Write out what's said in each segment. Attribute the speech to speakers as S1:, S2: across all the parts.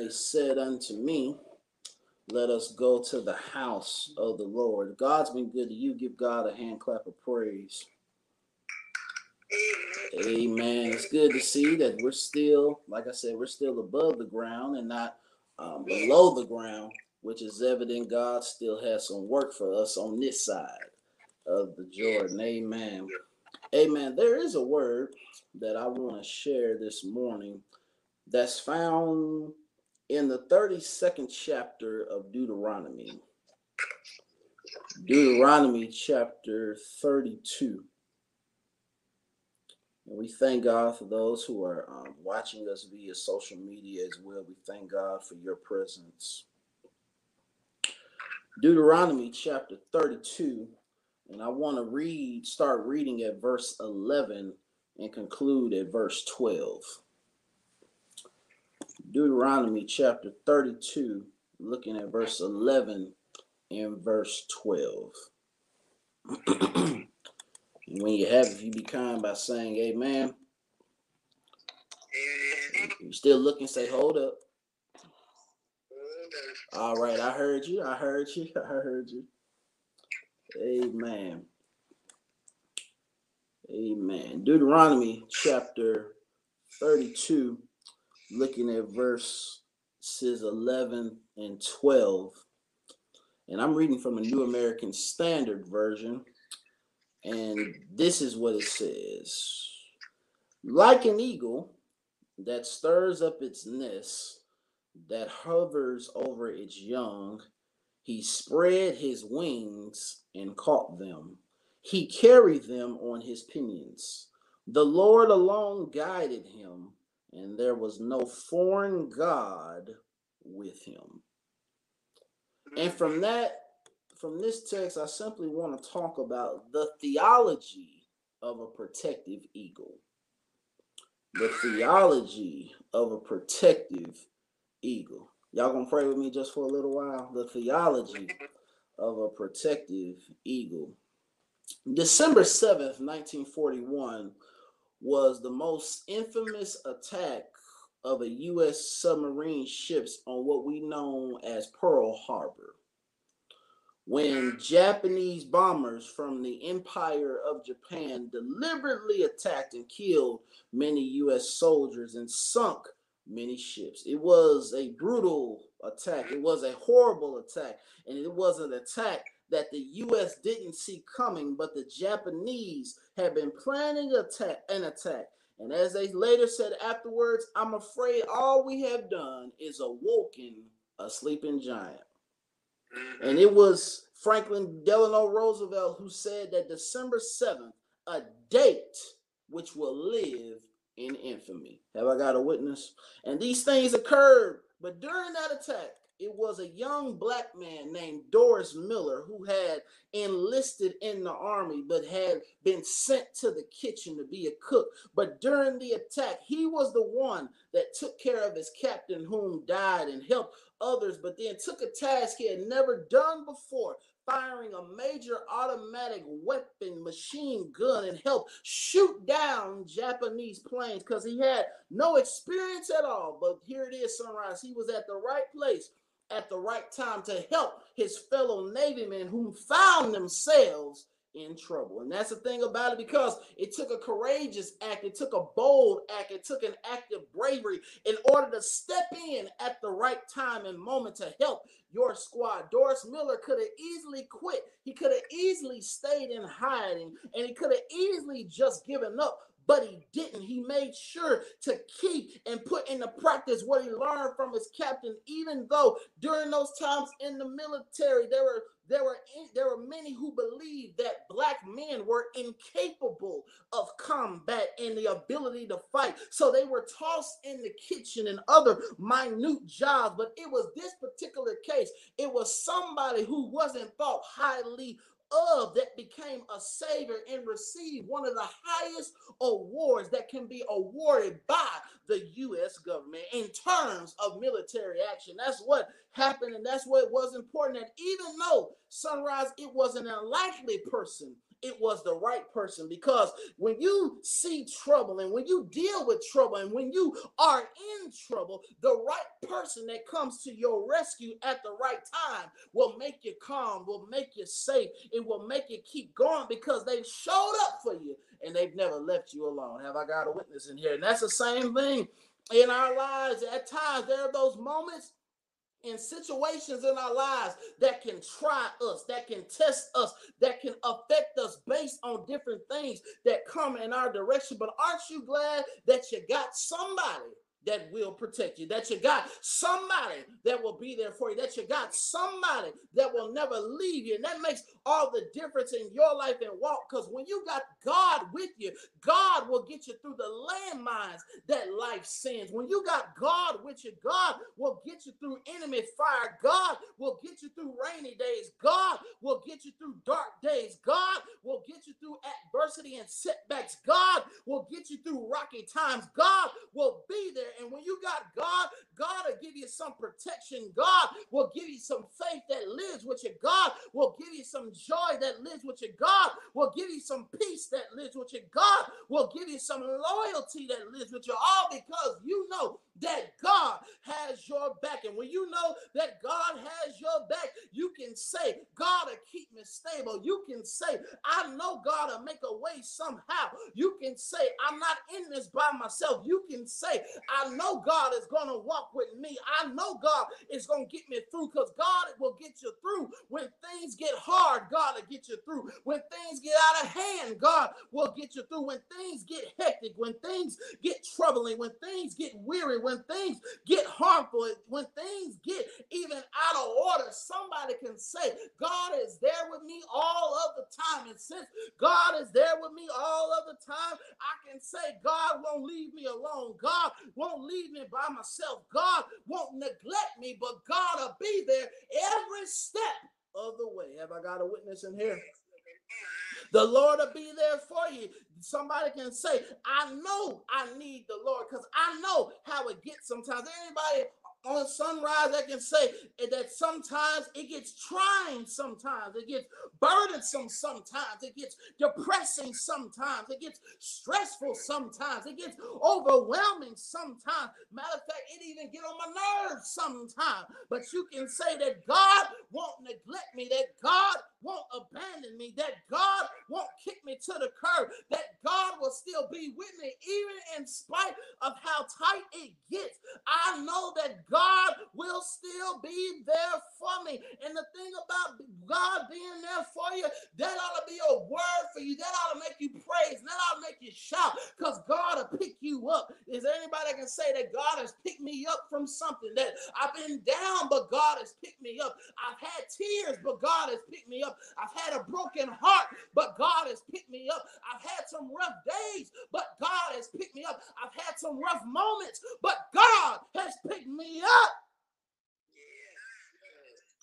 S1: they said unto me, Let us go to the house of the Lord. God's been good to you. Give God a hand clap of praise. Amen. It's good to see that we're still, like I said, we're still above the ground and not um, below the ground, which is evident God still has some work for us on this side of the Jordan. Amen. Amen. There is a word that I want to share this morning that's found in the 32nd chapter of Deuteronomy. Deuteronomy chapter 32. And we thank God for those who are um, watching us via social media as well. We thank God for your presence. Deuteronomy chapter 32. And I want to read, start reading at verse 11 and conclude at verse 12. Deuteronomy chapter 32, looking at verse 11 and verse 12. when you have, if you be kind by saying amen. You still looking, say, hold up. All right, I heard you. I heard you. I heard you. Amen. Amen. Deuteronomy chapter 32, looking at verses 11 and 12. And I'm reading from a New American Standard Version. And this is what it says Like an eagle that stirs up its nest, that hovers over its young, he spread his wings and caught them. He carried them on his pinions. The Lord alone guided him, and there was no foreign God with him. And from mm. that, from this text, I simply want to talk about the theology of a protective eagle. The theology of a protective eagle. Y'all gonna pray with me just for a little while? The theology of a protective eagle. December 7th, 1941, was the most infamous attack of a U.S. submarine ships on what we know as Pearl Harbor. When Japanese bombers from the Empire of Japan deliberately attacked and killed many U.S. soldiers and sunk many ships. It was a brutal attack. It was a horrible attack. And it was an attack that the U.S. didn't see coming, but the Japanese had been planning attack, an attack. And as they later said afterwards, I'm afraid all we have done is awoken a sleeping giant. And it mm-hmm. was Franklin Delano Roosevelt who said that December 7th, a date which will live in infamy. Have I got a witness? And these things occurred, but during that attack, it was a young black man named Doris Miller who had enlisted in the army but had been sent to the kitchen to be a cook. But during the attack, he was the one that took care of his captain, whom died, and helped others, but then took a task he had never done before firing a major automatic weapon machine gun and helped shoot down Japanese planes because he had no experience at all. But here it is, Sunrise. He was at the right place at the right time to help his fellow Navy men who found themselves in trouble. And that's the thing about it because it took a courageous act, it took a bold act, it took an act of bravery in order to step in at the right time and moment to help your squad. Doris Miller could have easily quit. He could have easily stayed in hiding and he could have easily just given up but he didn't. He made sure to keep and put into practice what he learned from his captain, even though during those times in the military, there were there were there were many who believed that black men were incapable of combat and the ability to fight. So they were tossed in the kitchen and other minute jobs. But it was this particular case, it was somebody who wasn't thought highly of that became a savior and received one of the highest awards that can be awarded by the U.S. government in terms of military action. That's what happened, and that's what was important. And even though Sunrise, it was an unlikely person it was the right person because when you see trouble and when you deal with trouble and when you are in trouble, the right person that comes to your rescue at the right time will make you calm, will make you safe, it will make you keep going because they showed up for you and they've never left you alone. Have I got a witness in here? And that's the same thing in our lives. At times, there are those moments in situations in our lives that can try us, that can test us, that can affect us based on different things that come in our direction. But aren't you glad that you got somebody that will protect you, that you got somebody that will be there for you, that you got somebody that will never leave you. And that makes all the difference in your life and walk because when you got God with you, God will get you through the landmines that life sends. When you got God with you, God will get you through enemy fire. God will get you through rainy days. God will get you through dark days. God will get you through adversity and setbacks. God will get you through rocky times. God will be there. And when you got God, God will give you some protection. God will give you some faith that lives with you. God will give you some joy that lives with you. God will give you some peace that lives with you. God will give you some loyalty that lives with you. All because you know that God has your back. And when you know that God has your back, you can say, God will keep me stable. You can say, I know God will make a way somehow. You can say, I'm not in this by myself. You can say, know God is going to walk with me. I know God is going to get me through because God will get you through. When things get hard, God will get you through. When things get out of hand, God will get you through. When things get hectic, when things get troubling, when things get weary, when things get harmful, when things get even out of order, somebody can say, God is there with me all of the time. And since God is there with me all of the time, I can say, God won't leave me alone. God won't leave me by myself. God won't neglect me, but God will be there every step of the way. Have I got a witness in here? The Lord will be there for you. Somebody can say, I know I need the Lord because I know how it gets sometimes. Anybody on sunrise i can say that sometimes it gets trying sometimes. It gets burdensome sometimes. It gets depressing sometimes. It gets stressful sometimes. It gets overwhelming sometimes. Matter of fact it even get on my nerves sometimes. But you can say that god won't neglect me that god won't abandon me that god won't kick me to the curb that god will still be with me even in spite of how tight it gets. I know that God will still be there for me. And the thing about God being there for you, that ought to be a word for you. That ought to make you praise. That ought to make you shout because God will pick you up. Is there anybody that can say that God has picked me up from something that I've been down, but God has picked me up? I've had tears, but God has picked me up. I've had a broken heart, but God has picked me up. I've had some rough days, but God has picked me up. I've had some rough moments, but God has picked me up.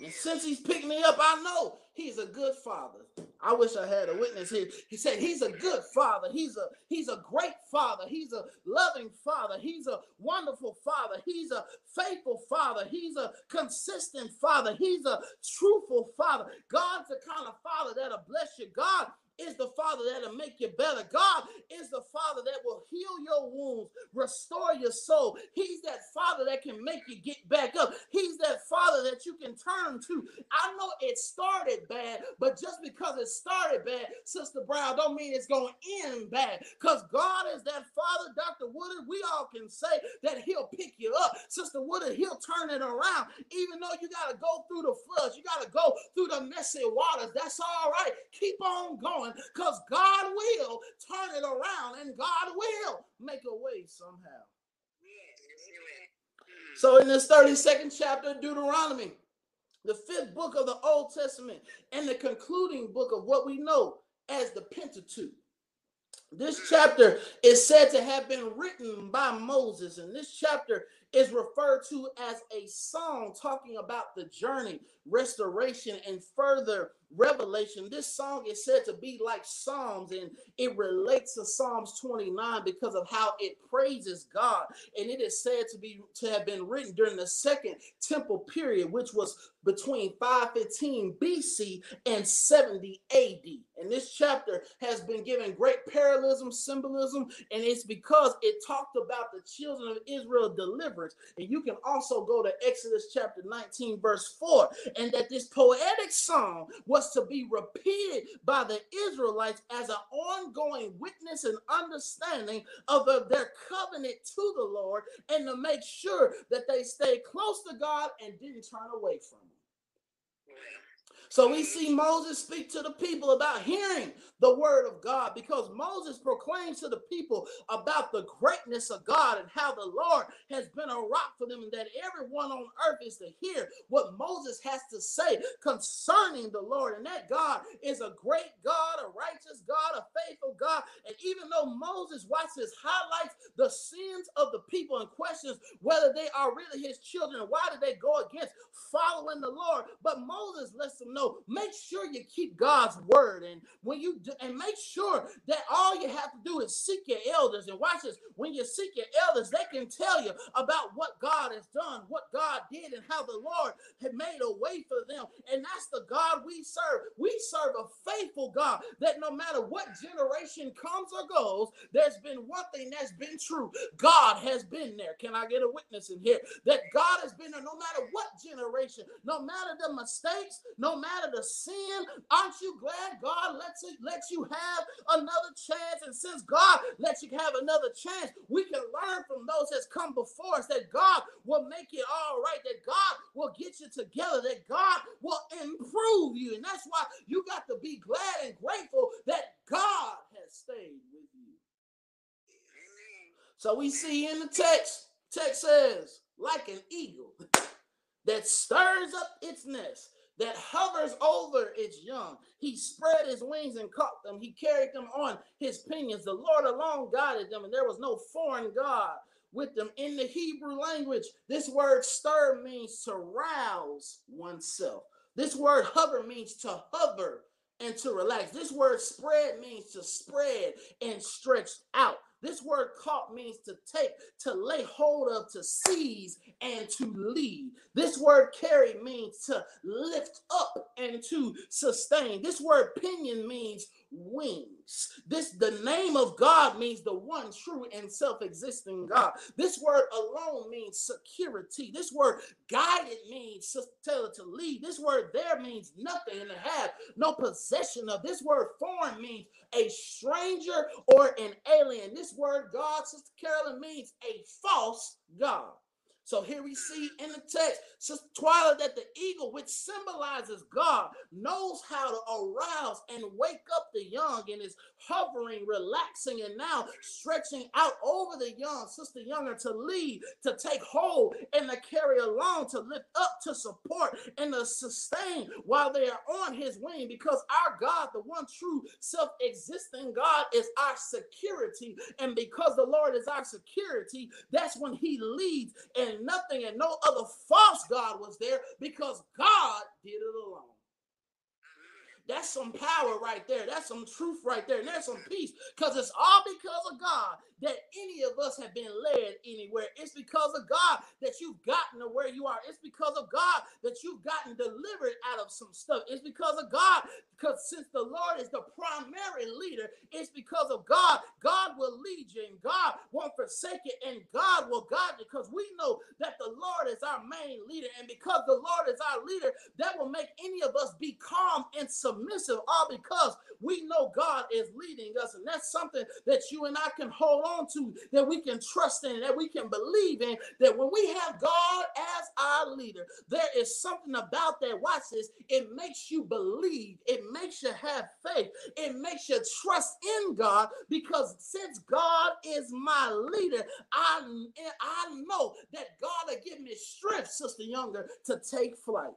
S1: And since he's picked me up, I know he's a good father. I wish I had a witness here. He said he's a good father. He's a he's a great father. He's a loving father. He's a wonderful father. He's a faithful father. He's a consistent father. He's a truthful father. God's the kind of father that'll bless you. God is the Father that'll make you better. God is the Father that will heal your wounds, restore your soul. He's that Father that can make you get back up. He's that Father that you can turn to. I know it started bad, but just because it started bad, Sister Brown, don't mean it's going to end bad. Because God is that Father, Dr. Woodard, we all can say that He'll pick you up. Sister Woodard, He'll turn it around. Even though you got to go through the floods, you got to go through the messy waters. That's all right. Keep on going going because God will turn it around and God will make a way somehow. So, in this 32nd chapter of Deuteronomy, the fifth book of the Old Testament, and the concluding book of what we know as the Pentateuch. This chapter is said to have been written by Moses, and this chapter is referred to as a song talking about the journey, restoration, and further revelation. This song is said to be like Psalms, and it relates to Psalms 29 because of how it praises God. And it is said to be to have been written during the second temple period, which was between 515 BC and 70 AD. And this chapter has been given great parallelism, symbolism, and it's because it talked about the children of Israel deliverance. And you can also go to Exodus chapter 19, verse 4, and that this poetic song was to be repeated by the Israelites as an ongoing witness and understanding of the, their covenant to the Lord and to make sure that they stay close to God and didn't turn away from him. So we see Moses speak to the people about hearing the word of God because Moses proclaims to the people about the greatness of God and how the Lord has been a rock for them and that everyone on earth is to hear what Moses has to say concerning the Lord and that God is a great God, a righteous God, a faithful God. And even though Moses watches highlights the sins of the people and questions whether they are really his children, why did they go against following the Lord? But Moses lets them know make sure you keep God's word and when you and make sure that all you have to do is seek your elders. And watch this when you seek your elders, they can tell you about what God has done, what God did, and how the Lord had made a way for them. And that's the God we serve. Serve a faithful God that no matter what generation comes or goes, there's been one thing that's been true God has been there. Can I get a witness in here? That God has been there no matter what generation, no matter the mistakes, no matter the sin. Aren't you glad God lets it let you have another chance. And since God lets you have another chance, we can learn from those that's come before us that God will make it all right, that God will get you together, that God will improve you. And that's why you got to be glad and grateful that God has stayed with you. So we see in the text, text says, like an eagle that stirs up its nest that hovers over its young. He spread his wings and caught them. He carried them on his pinions. The Lord alone guided them, and there was no foreign God with them. In the Hebrew language, this word stir means to rouse oneself. This word hover means to hover and to relax. This word spread means to spread and stretch out. This word caught means to take, to lay hold of, to seize, and to lead. This word carry means to lift up and to sustain. This word pinion means wings. This the name of God means the one true and self-existing God. This word alone means security. This word guided means to, tell to lead. This word there means nothing and have no possession of. This word foreign means a stranger or an alien. This word God, Sister Carolyn, means a false God. So here we see in the text, Sister Twyla, that the eagle, which symbolizes God, knows how to arouse and wake up the young and is hovering, relaxing, and now stretching out over the young, Sister Younger, to lead, to take hold, and to carry along, to lift up, to support, and to sustain while they are on his wing. Because our God, the one true self existing God, is our security. And because the Lord is our security, that's when he leads and nothing and no other false God was there because God did it alone. That's some power right there. That's some truth right there. And there's some peace because it's all because of God that any of us have been led anywhere. It's because of God that you've gotten to where you are. It's because of God that you've gotten delivered out of some stuff. It's because of God, because since the Lord is the primary leader, it's because of God. God will lead you and God won't forsake you and God will guide you because we know that the Lord is our main leader. And because the Lord is our leader, that will make any of us be calm and submissive, all because we know God is leading us. And that's something that you and I can hold on to, that we can trust in, that we can believe in, that when we have God as our leader, there is something about that. Watch this. It makes you believe, it makes you have faith, it makes you trust in God because since God is my leader, I, I know that God will give me strength, Sister Younger, to take flight.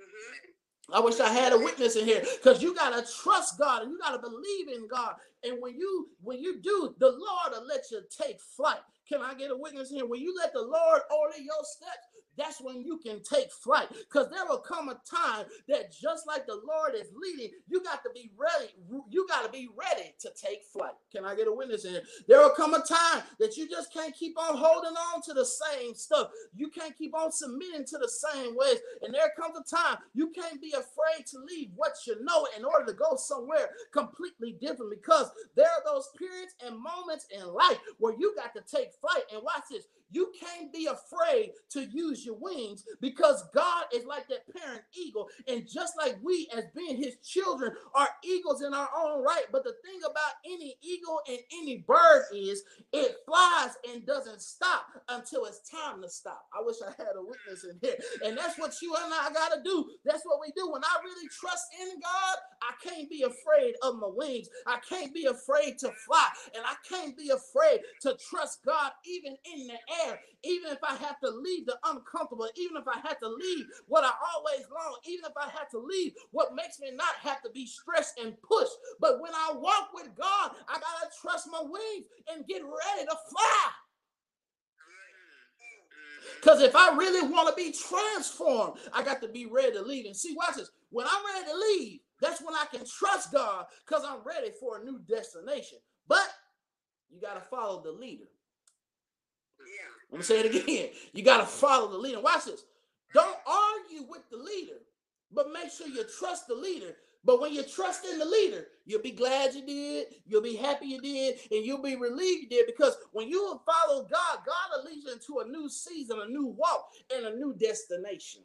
S1: Mm-hmm. I wish I had a witness in here because you gotta trust God and you gotta believe in God. And when you when you do, the Lord will let you take flight. Can I get a witness here? When you let the Lord order your steps, that's when you can take flight. Because there will come a time that just like the Lord is leading, you got to be ready. You got to be ready to take flight. Can I get a witness in here? There will come a time that you just can't keep on holding on to the same stuff. You can't keep on submitting to the same ways. And there comes a time you can't be afraid to leave what you know in order to go somewhere completely different because there are those periods and moments in life where you got to take flight. And watch this you can't be afraid to use your wings because God is like that parent eagle. And just like we, as being his children, are eagles in our own right. But the thing about any eagle and any bird is it flies and doesn't stop until it's time to stop. I wish I had a witness in here. And that's what you and I got to do. That's what we do. When I really trust in God, I can't be afraid of my wings. I can't be afraid to fly. And I can't be afraid to trust God even in the air even if I have to leave the uncomfortable, even if I had to leave what I always long, even if I had to leave what makes me not have to be stressed and pushed. But when I walk with God, I gotta trust my wings and get ready to fly. Because if I really want to be transformed, I got to be ready to leave. And see, watch this. When I'm ready to leave, that's when I can trust God because I'm ready for a new destination. But you got to follow the leader. I'm gonna say it again. You got to follow the leader. Watch this. Don't argue with the leader, but make sure you trust the leader. But when you trust in the leader, you'll be glad you did, you'll be happy you did, and you'll be relieved you did. Because when you follow God, God will lead you into a new season, a new walk, and a new destination.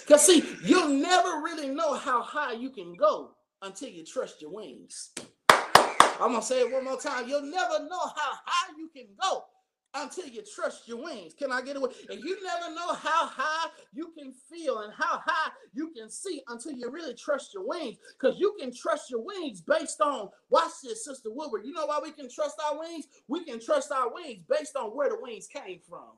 S1: Because see, you'll never really know how high you can go until you trust your wings. I'm gonna say it one more time. You'll never know how high you can go until you trust your wings. Can I get away? And you never know how high you can feel and how high you can see until you really trust your wings. Because you can trust your wings based on, watch this, Sister Woodard. You know why we can trust our wings? We can trust our wings based on where the wings came from.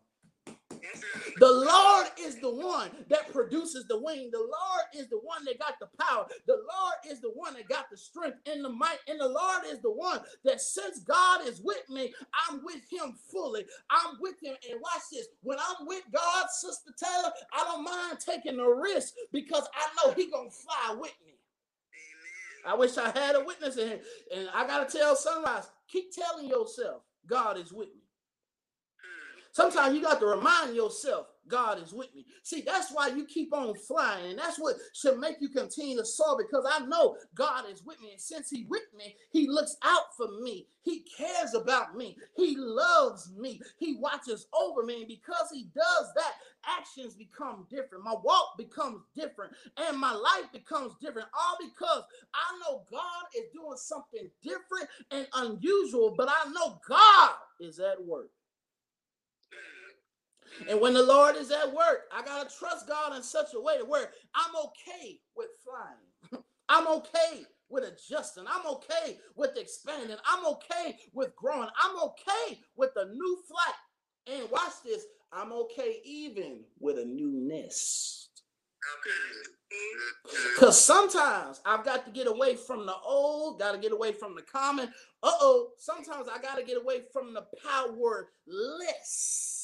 S1: The Lord is the one that produces the wing. The Lord is the one that got the power. The Lord is the one that got the strength and the might. And the Lord is the one that since God is with me, I'm with him fully. I'm with him. And watch this. When I'm with God, Sister Taylor, I don't mind taking a risk because I know he gonna fly with me. I wish I had a witness in here. And I gotta tell Sunrise, keep telling yourself, God is with me. Sometimes you got to remind yourself, God is with me. See, that's why you keep on flying. And that's what should make you continue to soar because I know God is with me. And since He with me, He looks out for me. He cares about me. He loves me. He watches over me. And because He does that, actions become different. My walk becomes different. And my life becomes different. All because I know God is doing something different and unusual, but I know God is at work. And when the Lord is at work, I got to trust God in such a way to where I'm okay with flying. I'm okay with adjusting. I'm okay with expanding. I'm okay with growing. I'm okay with a new flight. And watch this, I'm okay even with a new nest. Because sometimes I've got to get away from the old, got to get away from the common. Uh oh, sometimes I got to get away from the powerless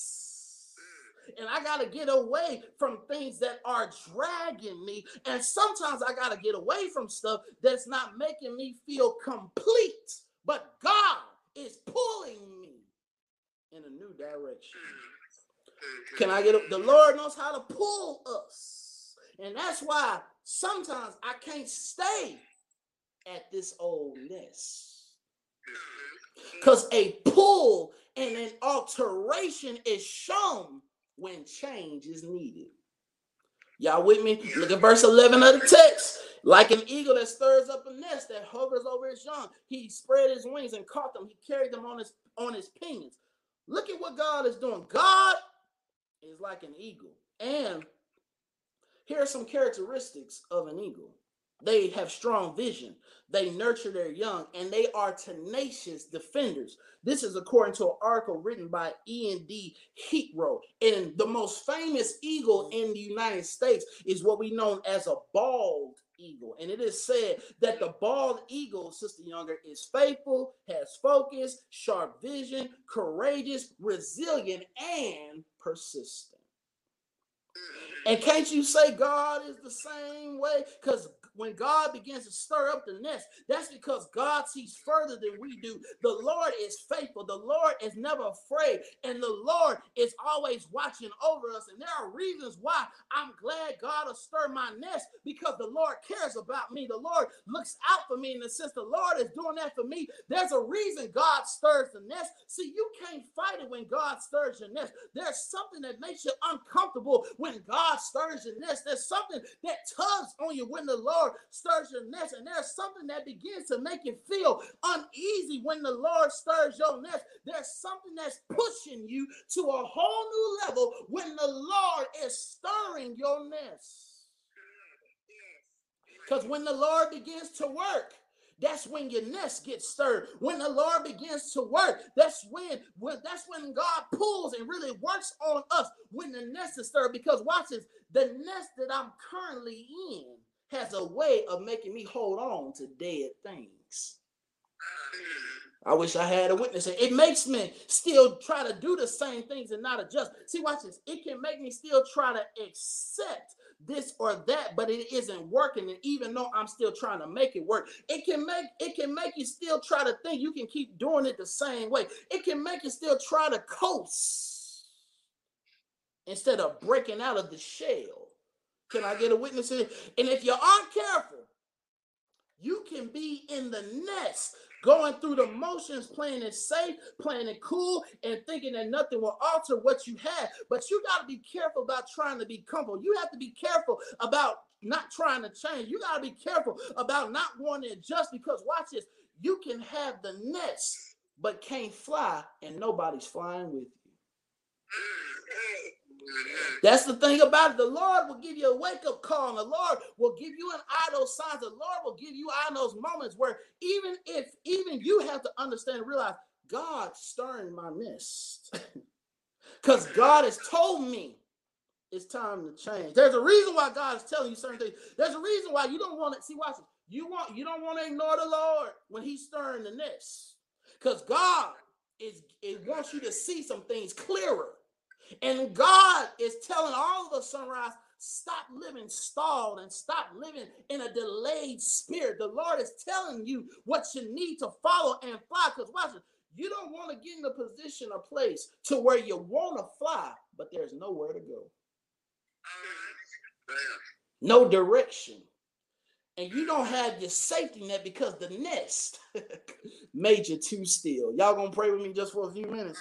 S1: and I got to get away from things that are dragging me. And sometimes I got to get away from stuff that's not making me feel complete. But God is pulling me in a new direction. Can I get it? The Lord knows how to pull us. And that's why sometimes I can't stay at this old nest. Mm-hmm. Because a pull and an alteration is shown when change is needed. Y'all with me? Look at verse 11 of the text. Like an eagle that stirs up a nest that hovers over his young, he spread his wings and caught them. He carried them on his on his pinions. Look at what God is doing. God is like an eagle. And here are some characteristics of an eagle. They have strong vision. They nurture their young and they are tenacious defenders. This is according to an article written by E.N.D. Heatrow. And the most famous eagle mm. in the United States is what we know as a bald eagle. And it is said that the bald eagle, Sister Younger, is faithful, has focus, sharp vision, courageous, resilient, and persistent. And can't you say God is the same way? Because when God begins to stir up the nest, that's because God sees further than we do. The Lord is faithful. The Lord is never afraid. And the Lord is always watching over us. And there are reasons why I'm glad God will stir my nest because the Lord cares about me. The Lord looks out for me. And since the Lord is doing that for me, there's a reason God stirs the nest. See, you can't fight it when God stirs your nest. There's something that makes you uncomfortable when God stirs your nest. There's something that tugs on you when the Lord Lord stirs your nest. And there's something that begins to make you feel uneasy when the Lord stirs your nest. There's something that's pushing you to a whole new level when the Lord is stirring your nest. Because when the Lord begins to work, that's when your nest gets stirred. When the Lord begins to work, that's when, when that's when God pulls and really works on us when the nest is stirred. Because watch this, the nest that I'm currently in has a way of making me hold on to dead things. I wish I had a witness. It makes me still try to do the same things and not adjust. See, watch this. It can make me still try to accept this or that, but it isn't working. And even though I'm still trying to make it work, it can make it can make you still try to think you can keep doing it the same way. It can make you still try to coast instead of breaking out of the shell. Can I get a witness? In? And if you aren't careful, you can be in the nest going through the motions, playing it safe, playing it cool, and thinking that nothing will alter what you have. But you got to be careful about trying to be comfortable. You have to be careful about not trying to change. You got to be careful about not wanting to adjust because watch this. You can have the nest, but can't fly, and nobody's flying with you. Mm, That's the thing about it. The Lord will give you a wake up call. And the Lord will give you an eye those signs. The Lord will give you eye those moments where even if even you have to understand and realize God stirring my nest. Because God has told me it's time to change. There's a reason why God is telling you certain things. There's a reason why you don't want to see watch it. You want you don't want to ignore the Lord when He's stirring the nest. Because God is it wants you to see some things clearer. And God is telling all of the sunrise, stop living stalled and stop living in a delayed spirit. The Lord is telling you what you need to follow and fly. Because watch it, you don't want to get in a position or place to where you want to fly, but there's nowhere to go. No direction. And you don't have your safety net because the nest made you too still. Y'all gonna pray with me just for a few minutes?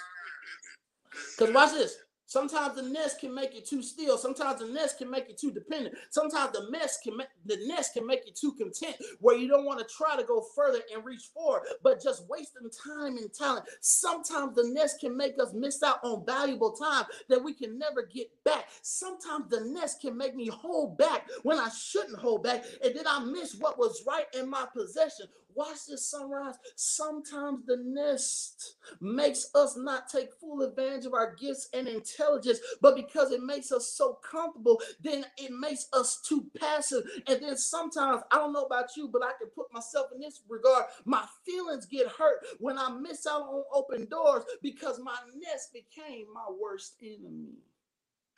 S1: Because watch this. Sometimes the nest can make you too still. Sometimes the nest can make you too dependent. Sometimes the mess can the nest can make you too content, where you don't want to try to go further and reach forward, but just wasting time and talent. Sometimes the nest can make us miss out on valuable time that we can never get back. Sometimes the nest can make me hold back when I shouldn't hold back, and then I miss what was right in my possession. Watch this sunrise. Sometimes the nest makes us not take full advantage of our gifts and intelligence, but because it makes us so comfortable, then it makes us too passive. And then sometimes, I don't know about you, but I can put myself in this regard. My feelings get hurt when I miss out on open doors because my nest became my worst enemy.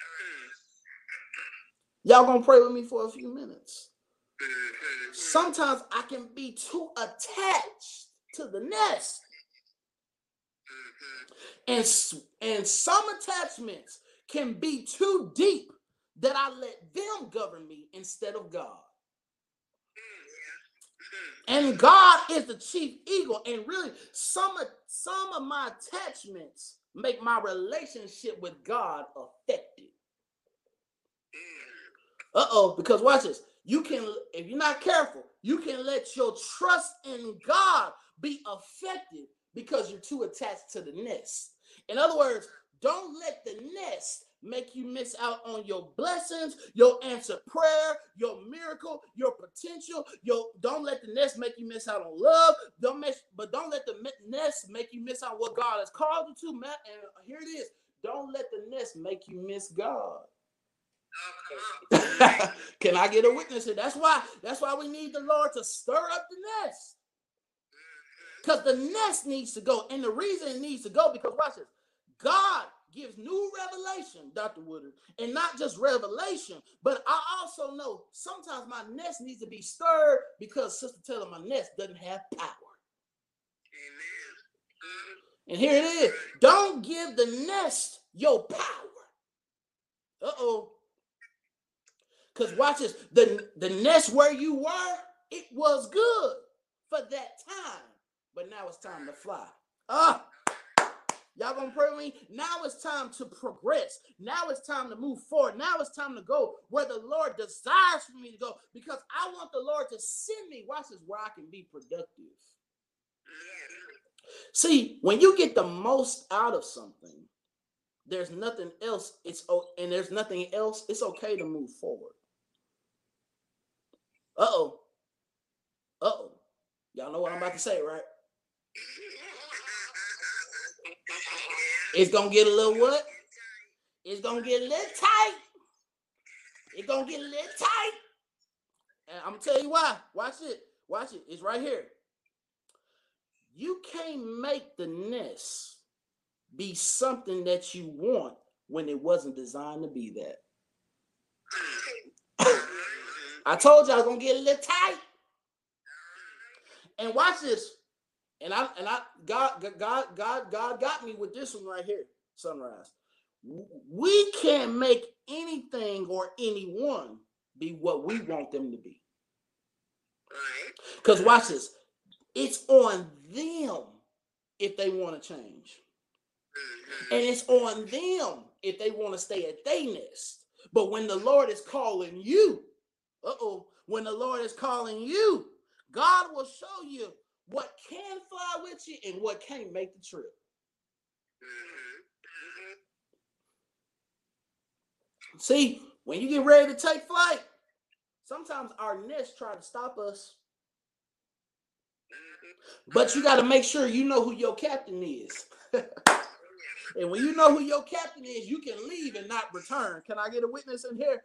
S1: Mm. Y'all gonna pray with me for a few minutes. Sometimes I can be too attached to the nest. And, and some attachments can be too deep that I let them govern me instead of God. And God is the chief eagle. And really, some of, some of my attachments make my relationship with God affected. Uh oh, because watch this you can, if you're not careful, you can let your trust in God be affected because you're too attached to the nest. In other words, don't let the nest make you miss out on your blessings, your answered prayer, your miracle, your potential. Your don't let the nest make you miss out on love. Don't miss, but don't let the nest make you miss out what God has called you to. Man, and here it is. Don't let the nest make you miss God. Can I get a witness here? That's why. That's why we need the Lord to stir up the nest. Because the nest needs to go. And the reason it needs to go, because watch this. God gives new revelation, Dr. Woodard, and not just revelation, but I also know sometimes my nest needs to be stirred because Sister Taylor, my nest doesn't have power. And here it is. Don't give the nest your power. Uh-oh. Because watch this. The, the nest where you were, it was good for that time. But now it's time to fly. Ah. Y'all gonna pray with me? Now it's time to progress. Now it's time to move forward. Now it's time to go where the Lord desires for me to go because I want the Lord to send me. Watch this, where I can be productive. See, when you get the most out of something, there's nothing else. It's and there's nothing else. It's okay to move forward. Oh. Oh. Y'all know what I'm about to say, right? It's gonna get a little what? It's gonna get a little tight. It's gonna get a little tight. And I'm gonna tell you why. Watch it. Watch it. It's right here. You can't make the nest be something that you want when it wasn't designed to be that. I told you I was gonna get a little tight. And watch this. And I and I God God God God got me with this one right here, sunrise. We can't make anything or anyone be what we want them to be. Because watch this, it's on them if they want to change. And it's on them if they want to stay at their nest. But when the Lord is calling you, uh-oh, when the Lord is calling you, God will show you what can fly with you and what can't make the trip. See, when you get ready to take flight, sometimes our nest try to stop us. But you got to make sure you know who your captain is. and when you know who your captain is, you can leave and not return. Can I get a witness in here?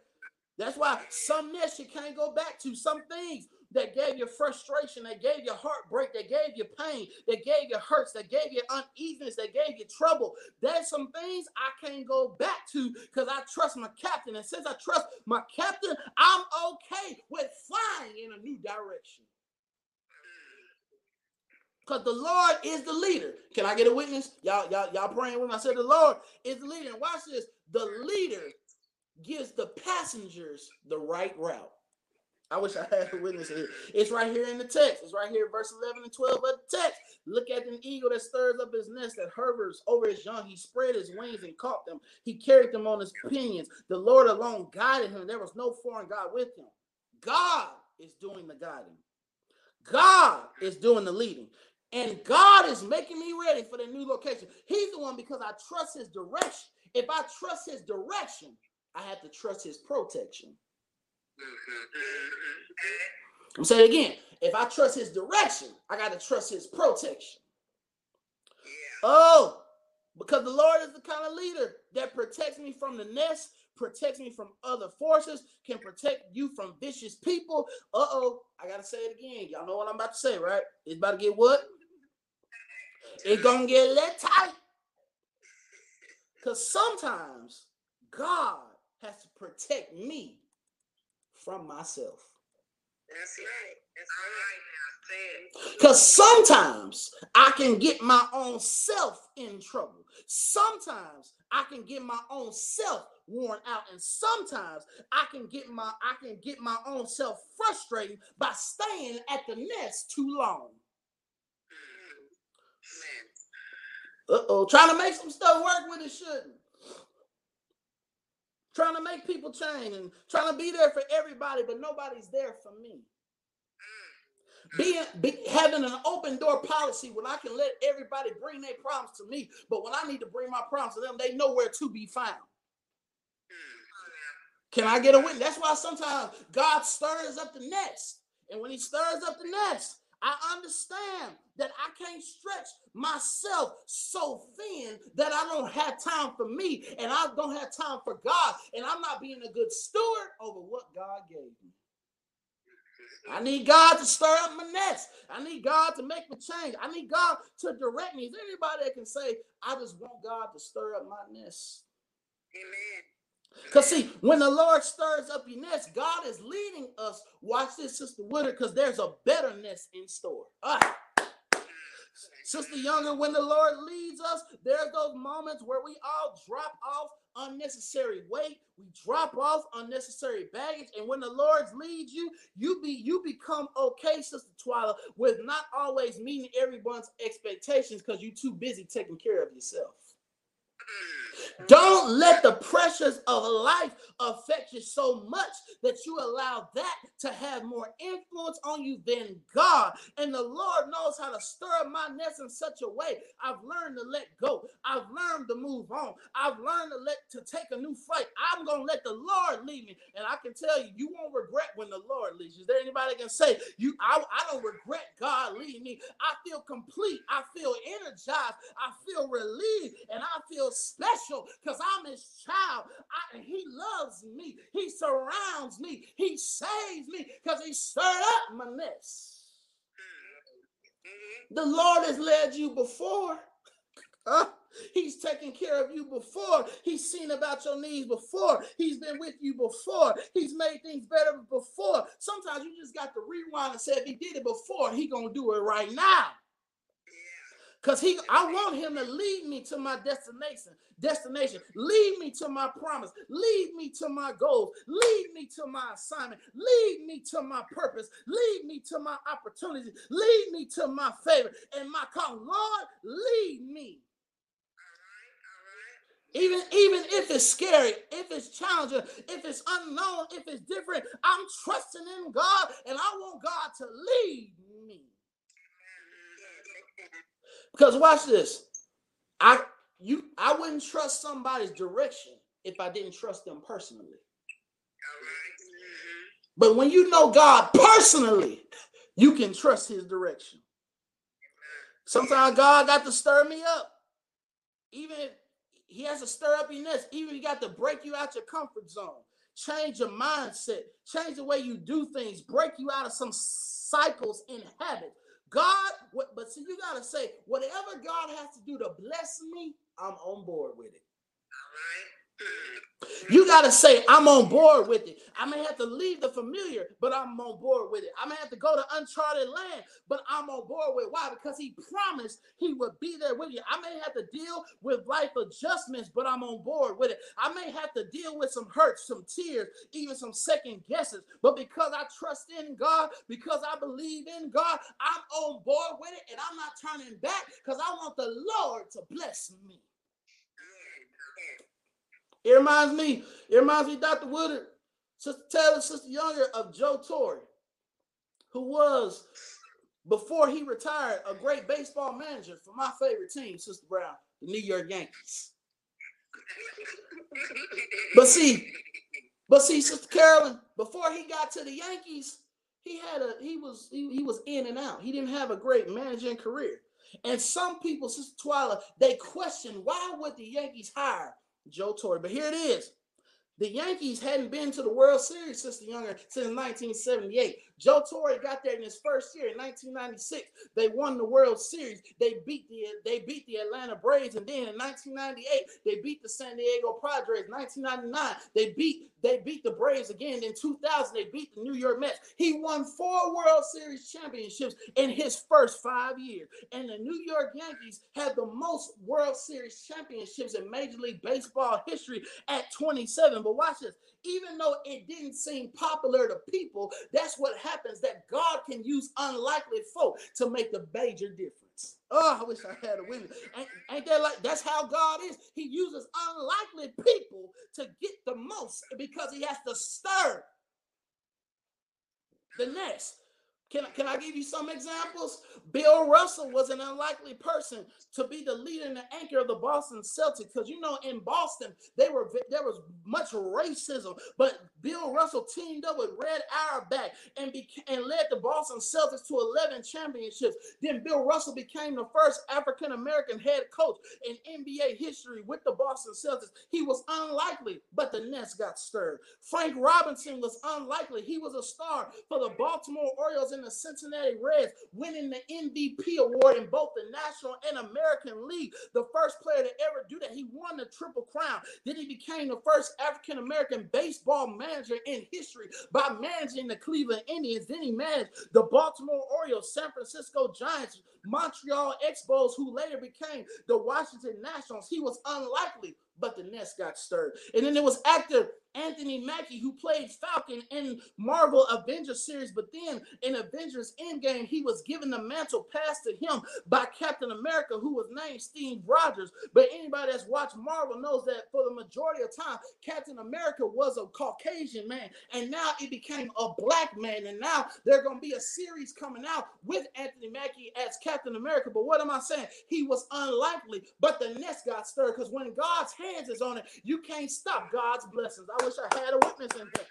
S1: That's why some mess you can't go back to. Some things that gave you frustration, that gave you heartbreak, that gave you pain, that gave you hurts, that gave you uneasiness, that gave you trouble. There's some things I can't go back to because I trust my captain. And since I trust my captain, I'm okay with flying in a new direction. Because the Lord is the leader. Can I get a witness? Y'all, y'all, y'all praying when I said the Lord is the leader. And watch this. The leader gives the passengers the right route. I wish I had a witness here. It's right here in the text. It's right here, verse 11 and 12 of the text. Look at an eagle that stirs up his nest, that hovers over his young. He spread his wings and caught them. He carried them on his pinions. The Lord alone guided him. There was no foreign God with him. God is doing the guiding. God is doing the leading. And God is making me ready for the new location. He's the one because I trust his direction. If I trust his direction, I have to trust his protection. I'm saying again, if I trust his direction, I got to trust his protection. Oh, because the Lord is the kind of leader that protects me from the nest, protects me from other forces, can protect you from vicious people. Uh oh, I got to say it again. Y'all know what I'm about to say, right? It's about to get what? It's going to get little tight. Because sometimes God has to protect me from myself. That's right. That's right. Because sometimes I can get my own self in trouble. Sometimes I can get my own self worn out, and sometimes I can get my I can get my own self frustrated by staying at the nest too long. Uh oh, trying to make some stuff work when it shouldn't trying to make people change and trying to be there for everybody, but nobody's there for me. Mm. Being be, having an open door policy when I can let everybody bring their problems to me, but when I need to bring my problems to them, they know where to be found. Mm. Can I get a witness? That's why sometimes God stirs up the nest. And when he stirs up the nest, I understand that I can't stretch myself so thin that I don't have time for me and I don't have time for God and I'm not being a good steward over what God gave me. I need God to stir up my nest. I need God to make me change. I need God to direct me. Is anybody that can say, I just want God to stir up my nest? Amen. Because see, when the Lord stirs up your nest, God is leading us. Watch this, Sister Woodard, because there's a better nest in store. Ah. Sister Younger, when the Lord leads us, there's those moments where we all drop off unnecessary weight, we drop off unnecessary baggage, and when the Lord leads you, you be you become okay, Sister Twyla, with not always meeting everyone's expectations because you're too busy taking care of yourself. Don't let the pressures of life affect you so much that you allow that to have more influence on you than God. And the Lord knows how to stir up my nest in such a way. I've learned to let go. I've learned to move on. I've learned to let to take a new flight. I'm gonna let the Lord lead me. And I can tell you, you won't regret when the Lord leads you. Is there anybody can say you I, I don't regret God leading me? I feel complete, I feel energized, I feel relieved, and I feel special because I'm his child. I, he loves me. He surrounds me. He saves me because he stirred up my mess. The Lord has led you before. Uh, he's taken care of you before. He's seen about your needs before. He's been with you before. He's made things better before. Sometimes you just got to rewind and say, if he did it before, he gonna do it right now. Because he I want him to lead me to my destination. Destination. Lead me to my promise. Lead me to my goals. Lead me to my assignment. Lead me to my purpose. Lead me to my opportunity. Lead me to my favor and my call. Lord, lead me. Even, even if it's scary, if it's challenging, if it's unknown, if it's different, I'm trusting in God and I want God to lead me. Because watch this. I you I wouldn't trust somebody's direction if I didn't trust them personally. But when you know God personally, you can trust his direction. Sometimes God got to stir me up. Even if he has to stir up your nest, even he got to break you out your comfort zone, change your mindset, change the way you do things, break you out of some cycles and habits God, what, but see, you got to say, whatever God has to do to bless me, I'm on board with it. All right. You got to say, I'm on board with it. I may have to leave the familiar, but I'm on board with it. I may have to go to uncharted land, but I'm on board with it. Why? Because he promised he would be there with you. I may have to deal with life adjustments, but I'm on board with it. I may have to deal with some hurts, some tears, even some second guesses. But because I trust in God, because I believe in God, I'm on board with it and I'm not turning back because I want the Lord to bless me. It reminds me, it reminds me, Dr. Woodard, Sister Taylor, Sister Younger of Joe Torre, who was, before he retired, a great baseball manager for my favorite team, Sister Brown, the New York Yankees. But see, but see, Sister Carolyn, before he got to the Yankees, he had a he was he, he was in and out. He didn't have a great managing career. And some people, Sister Twyla, they question why would the Yankees hire Joe Torre. But here it is. The Yankees hadn't been to the World Series since the younger since 1978. Joe Torre got there in his first year in 1996. They won the World Series. They beat the they beat the Atlanta Braves, and then in 1998 they beat the San Diego Padres. 1999 they beat they beat the Braves again. In 2000 they beat the New York Mets. He won four World Series championships in his first five years, and the New York Yankees had the most World Series championships in Major League Baseball history at 27. But watch this even though it didn't seem popular to people, that's what happens that God can use unlikely folk to make a major difference. Oh, I wish I had a witness. Ain't, ain't that like that's how God is? He uses unlikely people to get the most because he has to stir the nest. Can, can I give you some examples? Bill Russell was an unlikely person to be the leader and the anchor of the Boston Celtics because you know in Boston they were there was much racism, but Bill Russell teamed up with Red Auerbach and and led the Boston Celtics to 11 championships. Then Bill Russell became the first African American head coach in NBA history with the Boston Celtics. He was unlikely, but the nest got stirred. Frank Robinson was unlikely. He was a star for the Baltimore Orioles and the Cincinnati Reds, winning the MVP award in both the National and American League. The first player to ever do that. He won the Triple Crown. Then he became the first African American baseball manager in history by managing the Cleveland Indians. Then he managed the Baltimore Orioles, San Francisco Giants, Montreal Expos, who later became the Washington Nationals. He was unlikely but the nest got stirred. And then it was actor Anthony Mackie, who played Falcon in Marvel Avengers series, but then in Avengers Endgame, he was given the mantle passed to him by Captain America, who was named Steve Rogers. But anybody that's watched Marvel knows that for the majority of time, Captain America was a Caucasian man, and now it became a black man. And now there's gonna be a series coming out with Anthony Mackie as Captain America. But what am I saying? He was unlikely, but the nest got stirred because when God's hands is on it, you can't stop God's blessings. I wish I had a witness in here.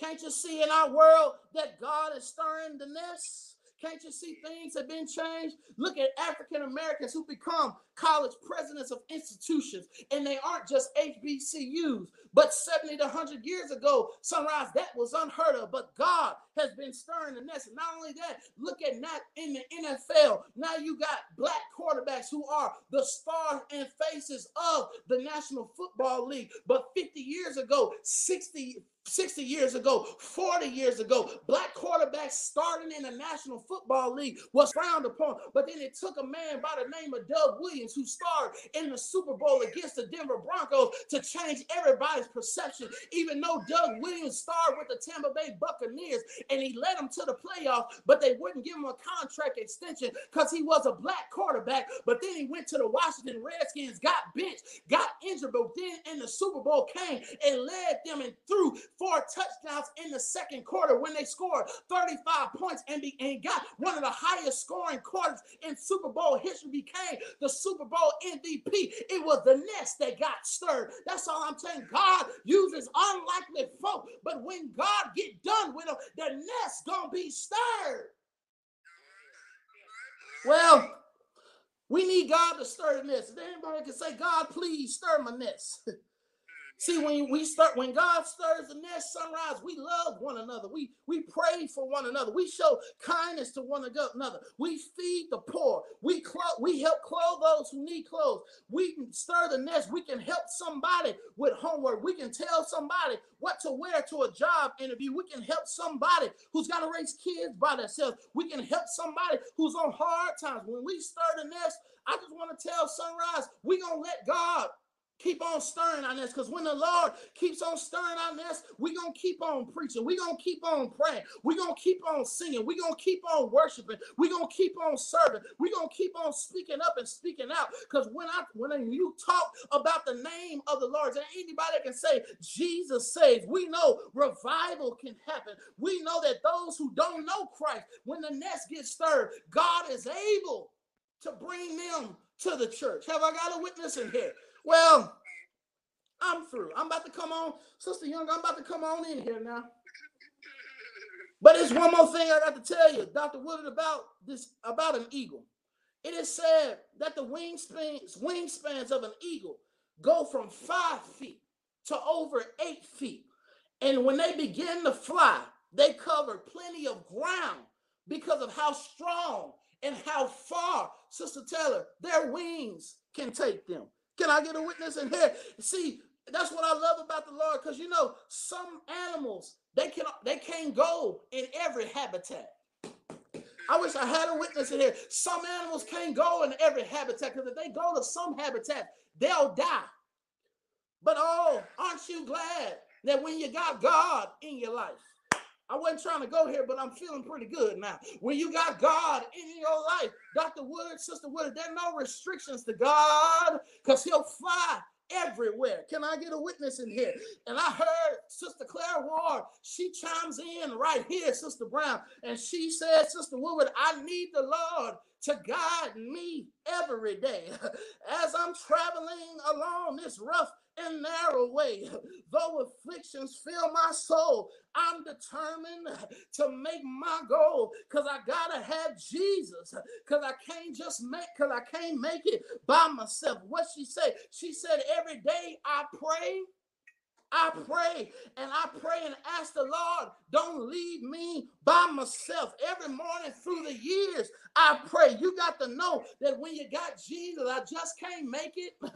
S1: Can't you see in our world that God is stirring the nest? Can't you see things have been changed? Look at African Americans who become college presidents of institutions, and they aren't just HBCUs, but 70 to 100 years ago, sunrise, that was unheard of. But God has been stirring the nest. Not only that, look at not in the NFL. Now you got black quarterbacks who are the stars and faces of the National Football League. But 50 years ago, 60 60 years ago, 40 years ago, black quarterbacks starting in the National Football League was frowned upon. But then it took a man by the name of Doug Williams, who starred in the Super Bowl against the Denver Broncos, to change everybody's perception. Even though Doug Williams starred with the Tampa Bay Buccaneers and he led them to the playoffs, but they wouldn't give him a contract extension because he was a black quarterback. But then he went to the Washington Redskins, got benched, got injured, but then in the Super Bowl came and led them and threw four touchdowns in the second quarter when they scored 35 points and, be, and got one of the highest scoring quarters in Super Bowl history, became the Super Bowl MVP. It was the nest that got stirred. That's all I'm saying. God uses unlikely folk, but when God get done with them, the nest gonna be stirred. Well, we need God to stir the nest. Anybody can say, God, please stir my nest. See, when we start, when God stirs the nest sunrise, we love one another. We we pray for one another. We show kindness to one another. We feed the poor. We clothe, we help clothe those who need clothes. We stir the nest. We can help somebody with homework. We can tell somebody what to wear to a job interview. We can help somebody who's got to raise kids by themselves. We can help somebody who's on hard times. When we stir the nest, I just want to tell Sunrise, we're gonna let God Keep on stirring on this because when the Lord keeps on stirring on this, we're going to keep on preaching. We're going to keep on praying. We're going to keep on singing. We're going to keep on worshiping. We're going to keep on serving. We're going to keep on speaking up and speaking out because when I when you talk about the name of the Lord, and anybody can say Jesus saves, we know revival can happen. We know that those who don't know Christ, when the nest gets stirred, God is able to bring them to the church. Have I got a witness in here? Well, I'm through. I'm about to come on, Sister Young. I'm about to come on in here now. But it's one more thing I got to tell you, Dr. Woodard, about this about an eagle. It is said that the wingspans, wingspans of an eagle go from five feet to over eight feet. And when they begin to fly, they cover plenty of ground because of how strong and how far, Sister Taylor, their wings can take them. Can I get a witness in here? See, that's what I love about the Lord, because you know, some animals they can they can't go in every habitat. I wish I had a witness in here. Some animals can't go in every habitat because if they go to some habitat, they'll die. But oh, aren't you glad that when you got God in your life, I wasn't trying to go here, but I'm feeling pretty good now. When you got God in your life, Dr. Wood, Sister Wood, there are no restrictions to God because he'll fly everywhere. Can I get a witness in here? And I heard Sister Clara Ward, she chimes in right here, Sister Brown, and she said, Sister Woodard, I need the Lord to guide me every day as I'm traveling along this rough and narrow way. Though afflictions fill my soul, I'm determined to make my goal because I gotta have Jesus. Because I can't just make, because I can't make it by myself. What she said? She said, every day I pray. I pray and I pray and ask the Lord, don't leave me by myself. Every morning through the years, I pray. You got to know that when you got Jesus, I just can't make it.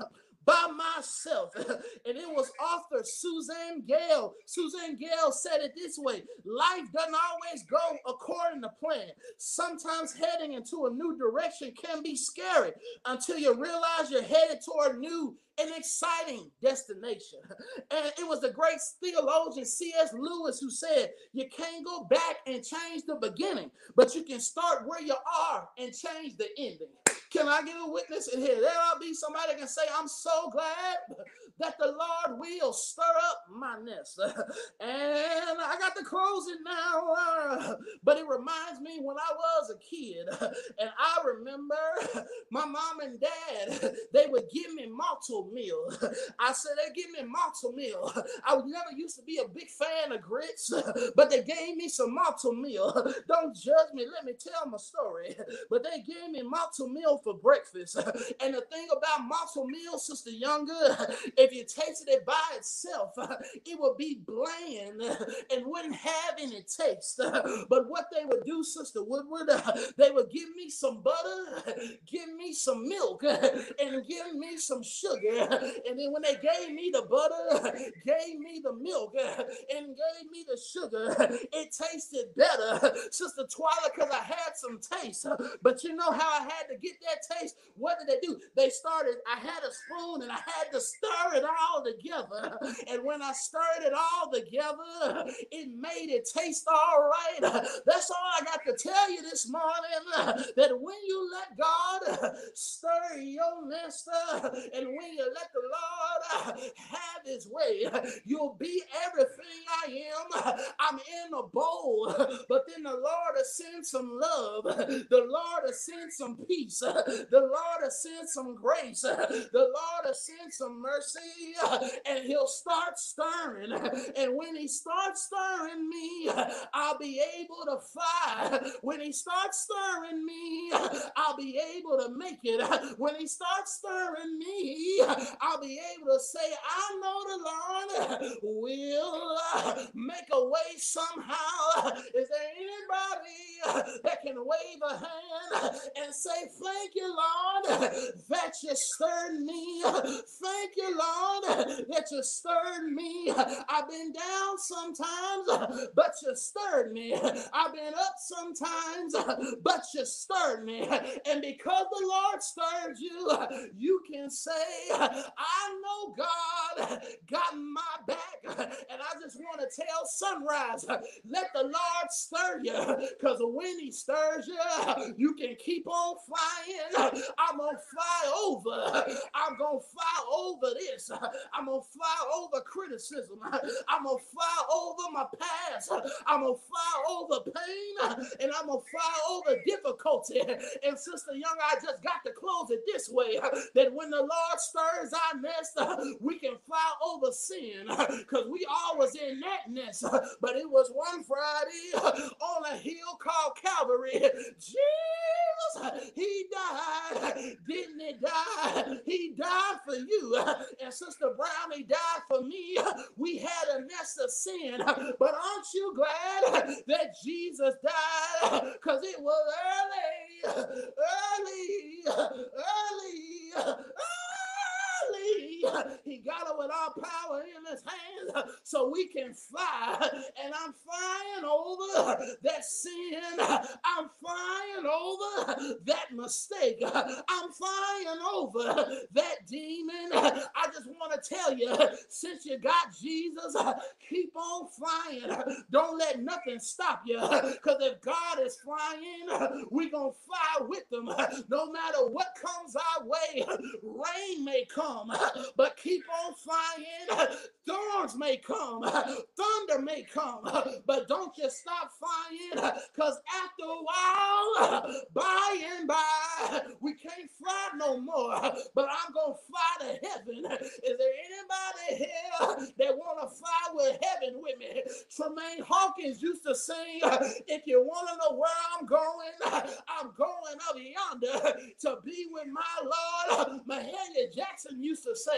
S1: by myself. and it was author Suzanne Gale. Suzanne Gale said it this way life doesn't always go according to plan. Sometimes heading into a new direction can be scary until you realize you're headed toward new an exciting destination. And it was the great theologian C.S. Lewis who said, You can't go back and change the beginning, but you can start where you are and change the ending. Can I get a witness in here? There'll be somebody can say, I'm so glad that the Lord will stir up my nest. and I got to close it now, but it reminds me when I was a kid, and I remember my mom and dad, they would give me Malt-O-Meal. I said, they give me Malt-O-Meal. I was never used to be a big fan of grits, but they gave me some Malt-O-Meal. Don't judge me, let me tell my story. But they gave me For breakfast. And the thing about Malt-O-Meal, Sister Younger, if you tasted it by itself, it would be bland and wouldn't have any taste. But what they would do, Sister Woodard, they would give me some butter, give me some milk, and give me some sugar. And then when they gave me the butter, gave me the milk, and gave me the sugar, it tasted better, Sister Twyla, because I had some taste. But you know how I had to get that taste? What did they do? They started, I had a spoon and I had to stir it all together. And when I stirred it all together, it made it taste all right. That's all I got to tell you this morning. That when you let God stir your nest, and when you let the Lord have his way, you'll be everything I am. I'm in a bowl, but then the Lord has sent some love. The Lord has sent some peace. The Lord has sent some grace. The Lord has sent some mercy, and He'll start stirring. And when He starts stirring me, I'll be able to fly. When He starts stirring me, I'll be able to make it. When He starts stirring me, I'll be able to say, I know the Lord will make a way somehow. Is there anybody that can wave a hand and say, Thank you, Lord, that you stirred me. Thank you, Lord, that you stirred me. I've been down sometimes, but you stirred me. I've been up sometimes, but you stirred me. And because the Lord stirred you, you can say, I know God got my back. And I just want to tell Sunrise, let the Lord stir you. Because when he stirs you, you can keep on flying. I'm going to fly over. I'm going to fly over this. I'm going to fly over criticism. I'm going to fly over my past. I'm going to fly over pain. And I'm going to fly over difficulty. And Sister Young, I just got to close it this way that when the Lord stirs our nest, we can fly over sin because we all was in that nest. But it was one Friday on a hill called Calvary. Jesus, He died. Didn't He die? He died for you. And Sister Brown, He died for me. We had a nest of sin. But aren't you glad that Jesus died? Because it was early, early, early, early. He got it with all power in his hand hands so we can fly. And I'm flying over that sin. I'm flying over that mistake. I'm flying over that demon. I just want to tell you since you got Jesus, keep on flying. Don't let nothing stop you. Because if God is flying, we're going to fly with them. No matter what comes our way, rain may come, but keep on flying. Storms may come, thunder may come, but don't just stop flying. Because after a while, by and by, we can't fly no more. But I'm going to fly to heaven. Is there anybody here that want to fly with heaven with me? Tramaine Hawkins used to sing, if you want to know where I'm going, I'm going up yonder to be with my Lord. Mahalia Jackson used to say,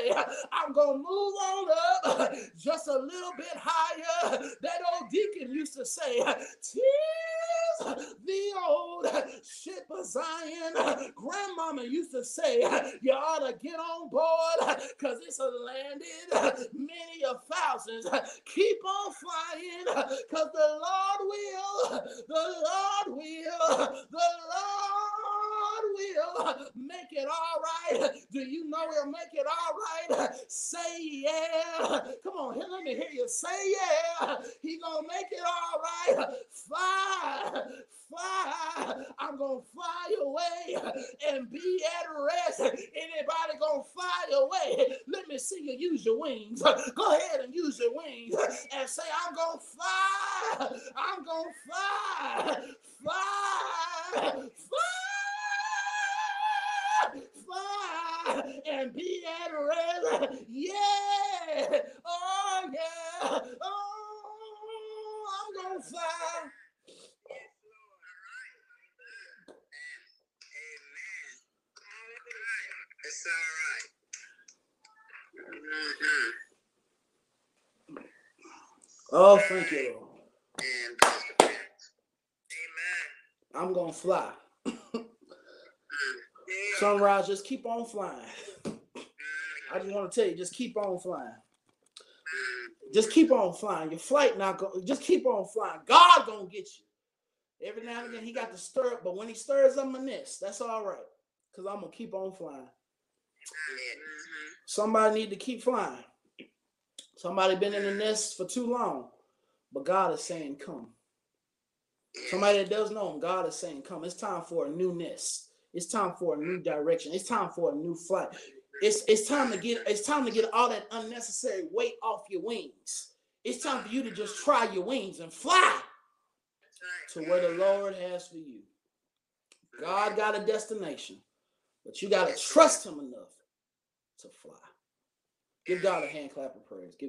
S1: I'm going to move on up just a little bit higher. That old deacon used to say, Tears the old ship of Zion. Grandmama used to say, You ought to get on board because it's a landed many of thousands. Keep on flying because the Lord will, the Lord will, the Lord will make it all right. Do you know he'll make it all right? Say yeah. Come on, here, let me hear you say yeah. He gonna make it all right. Fly, fly. I'm gonna fly away and be at rest. Anybody gonna fly away? Let me see you use your wings. Go ahead and use your wings and say, I'm gonna fly. I'm gonna fly. Fly. Fly. And be at rest. Yeah. Oh, yeah. Oh, I'm gonna fly.
S2: It's all right. Mm-hmm.
S1: Oh, thank you, Lord.
S2: Amen.
S1: I'm gonna fly. Sunrise, just keep on flying. I just want to tell you, just keep on flying. Just keep on flying. Your flight not go. Just keep on flying. God gonna get you. Every now and again, He got to stir up, but when He stirs up my nest, that's all right. Cause I'm gonna keep on flying. Somebody need to keep flying. Somebody been in the nest for too long, but God is saying, "Come." Somebody that does know Him, God is saying, "Come." It's time for a new nest. It's time for a new direction. It's time for a new flight. It's it's time to get it's time to get all that unnecessary weight off your wings. It's time for you to just try your wings and fly to where the Lord has for you. God got a destination, but you got to trust Him enough to fly. Give God a hand clap of praise. Give